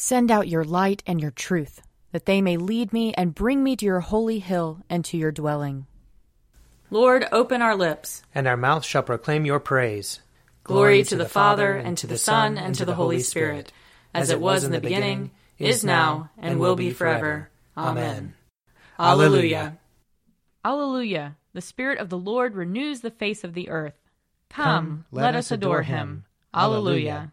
Send out your light and your truth, that they may lead me and bring me to your holy hill and to your dwelling. Lord, open our lips, and our mouth shall proclaim your praise. Glory to the Father, and to the Son, and to the Holy Spirit, as it was in the beginning, is now, and will be forever. Amen. Alleluia. Alleluia. The Spirit of the Lord renews the face of the earth. Come, let us adore him. Alleluia.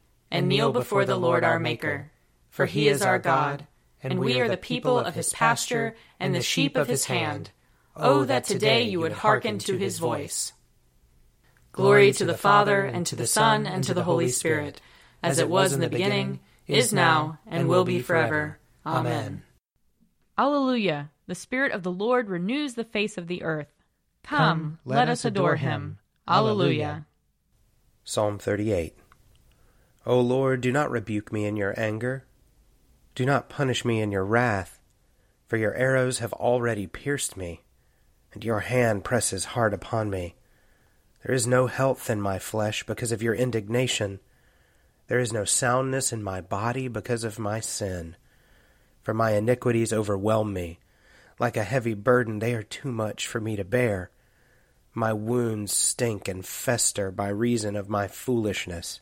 and kneel before the Lord our Maker. For he is our God, and we are the people of his pasture and the sheep of his hand. Oh, that today you would hearken to his voice. Glory to the Father, and to the Son, and to the Holy Spirit, as it was in the beginning, is now, and will be forever. Amen. Alleluia. The Spirit of the Lord renews the face of the earth. Come, let us adore him. Alleluia. Psalm 38 O Lord, do not rebuke me in your anger. Do not punish me in your wrath, for your arrows have already pierced me and your hand presses hard upon me. There is no health in my flesh because of your indignation. There is no soundness in my body because of my sin. For my iniquities overwhelm me. Like a heavy burden, they are too much for me to bear. My wounds stink and fester by reason of my foolishness.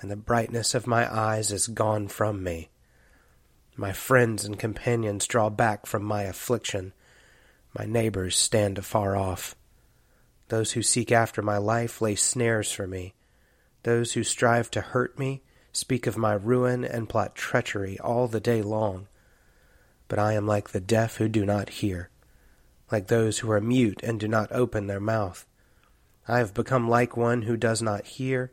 and the brightness of my eyes is gone from me. My friends and companions draw back from my affliction. My neighbors stand afar off. Those who seek after my life lay snares for me. Those who strive to hurt me speak of my ruin and plot treachery all the day long. But I am like the deaf who do not hear, like those who are mute and do not open their mouth. I have become like one who does not hear,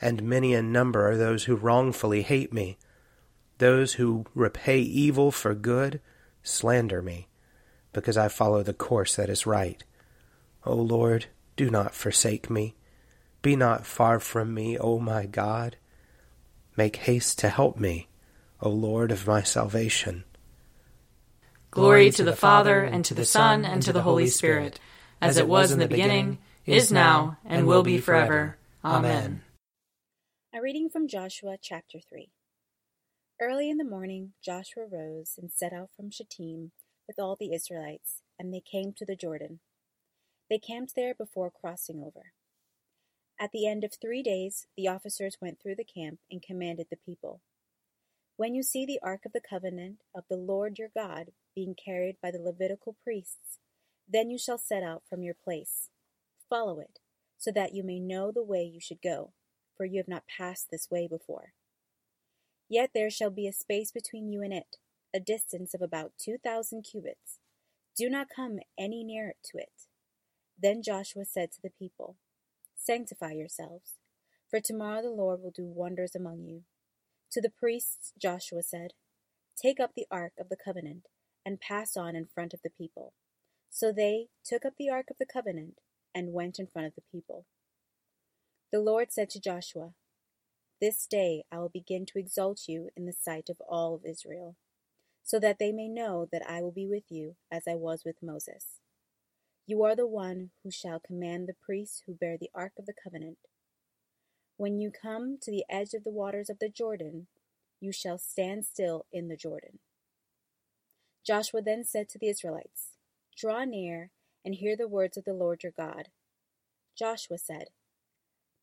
and many in number are those who wrongfully hate me. Those who repay evil for good slander me because I follow the course that is right. O Lord, do not forsake me. Be not far from me, O my God. Make haste to help me, O Lord of my salvation. Glory to the Father, and to the Son, and to the Holy Spirit, as it was in the beginning, is now, and will be forever. Amen. A reading from Joshua chapter 3. Early in the morning, Joshua rose and set out from Shittim with all the Israelites, and they came to the Jordan. They camped there before crossing over. At the end of three days, the officers went through the camp and commanded the people When you see the ark of the covenant of the Lord your God being carried by the Levitical priests, then you shall set out from your place. Follow it, so that you may know the way you should go, for you have not passed this way before. Yet there shall be a space between you and it a distance of about two thousand cubits. Do not come any nearer to it. Then Joshua said to the people, Sanctify yourselves, for tomorrow the Lord will do wonders among you. To the priests Joshua said, Take up the ark of the covenant, and pass on in front of the people. So they took up the ark of the covenant, and went in front of the people. The Lord said to Joshua, This day I will begin to exalt you in the sight of all of Israel. so that they may know that I will be with you as I was with Moses. You are the one who shall command the priests who bear the ark of the covenant. When you come to the edge of the waters of the Jordan, you shall stand still in the Jordan. Joshua then said to the Israelites, Draw near and hear the words of the Lord your God. Joshua said,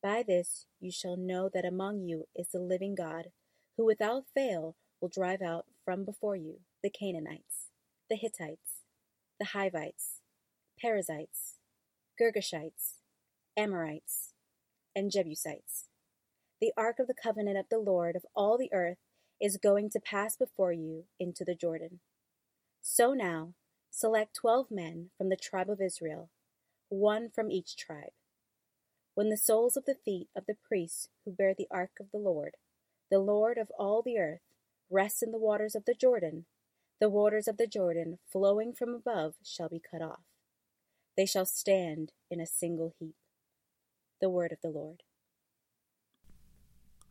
By this you shall know that among you is the living God, who without fail will drive out from before you the Canaanites, the Hittites, the Hivites, Perizzites, Girgashites, Amorites, and Jebusites. The ark of the covenant of the Lord of all the earth is going to pass before you into the Jordan. So now, select twelve men from the tribe of Israel, one from each tribe. When the soles of the feet of the priests who bear the ark of the Lord, the Lord of all the earth, rest in the waters of the Jordan, the waters of the Jordan flowing from above shall be cut off. They shall stand in a single heap. The word of the Lord.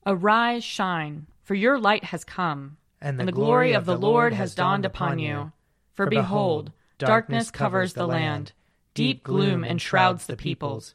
Arise, shine, for your light has come, and the, and the glory of the Lord has dawned upon you. For behold, darkness covers the land, deep gloom enshrouds the peoples.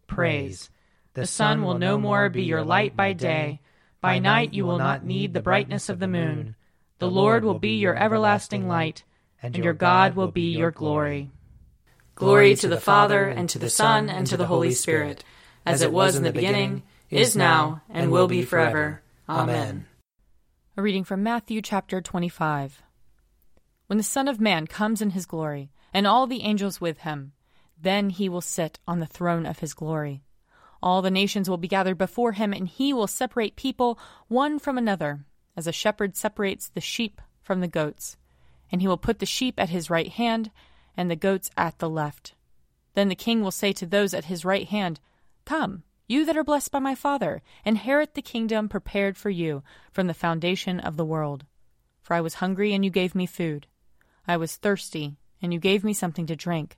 praise. The sun will no more be your light by day by night you will not need the brightness of the moon. The Lord will be your everlasting light, and your God will be your glory. Glory to the Father, and to the Son, and to the Holy Spirit, as it was in the beginning, is now, and will be forever. Amen. A reading from Matthew chapter 25. When the Son of Man comes in his glory, and all the angels with him, then he will sit on the throne of his glory. All the nations will be gathered before him, and he will separate people one from another, as a shepherd separates the sheep from the goats. And he will put the sheep at his right hand, and the goats at the left. Then the king will say to those at his right hand, Come, you that are blessed by my Father, inherit the kingdom prepared for you from the foundation of the world. For I was hungry, and you gave me food. I was thirsty, and you gave me something to drink.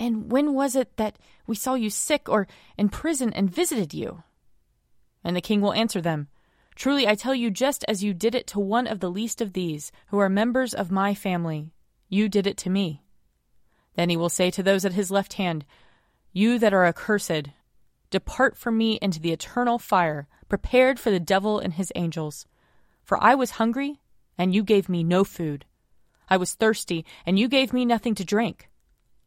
And when was it that we saw you sick or in prison and visited you? And the king will answer them Truly I tell you, just as you did it to one of the least of these, who are members of my family, you did it to me. Then he will say to those at his left hand, You that are accursed, depart from me into the eternal fire, prepared for the devil and his angels. For I was hungry, and you gave me no food. I was thirsty, and you gave me nothing to drink.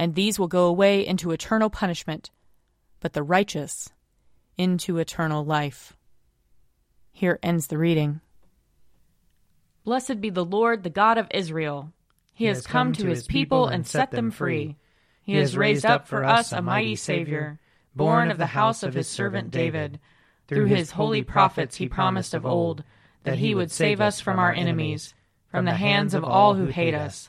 And these will go away into eternal punishment, but the righteous into eternal life. Here ends the reading. Blessed be the Lord, the God of Israel. He, he has come, come to his people and set them free. He has raised up for us a mighty Savior, born of the house of his servant David. Through his holy prophets he promised of old that he would save us from our enemies, from the hands of all who hate us.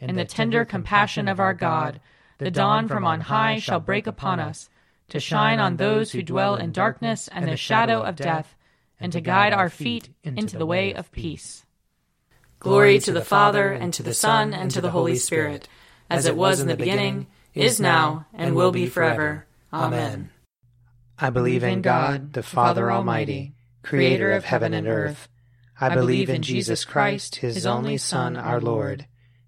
In the tender compassion of our God, the dawn from on high shall break upon us, to shine on those who dwell in darkness and the shadow of death, and to guide our feet into the way of peace. Glory to the Father, and to the Son, and to the Holy Spirit, as it was in the beginning, is now, and will be forever. Amen. I believe in God, the Father Almighty, creator of heaven and earth. I believe in Jesus Christ, his only Son, our Lord.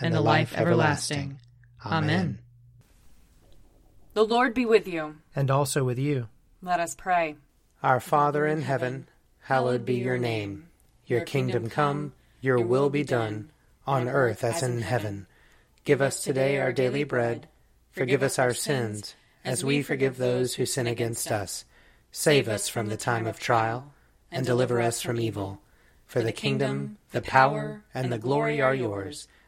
and the life everlasting. Amen. The Lord be with you. And also with you. Let us pray. Our Father in heaven, hallowed be your name. Your kingdom come, your will be done, on earth as in heaven. Give us today our daily bread. Forgive us our sins, as we forgive those who sin against us. Save us from the time of trial, and deliver us from evil. For the kingdom, the power, and the glory are yours,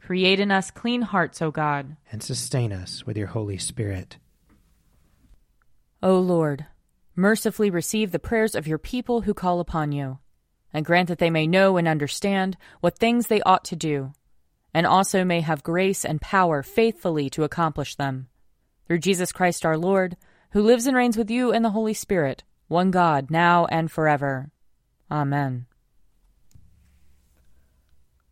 Create in us clean hearts, O God. And sustain us with your Holy Spirit. O Lord, mercifully receive the prayers of your people who call upon you, and grant that they may know and understand what things they ought to do, and also may have grace and power faithfully to accomplish them. Through Jesus Christ our Lord, who lives and reigns with you in the Holy Spirit, one God, now and forever. Amen.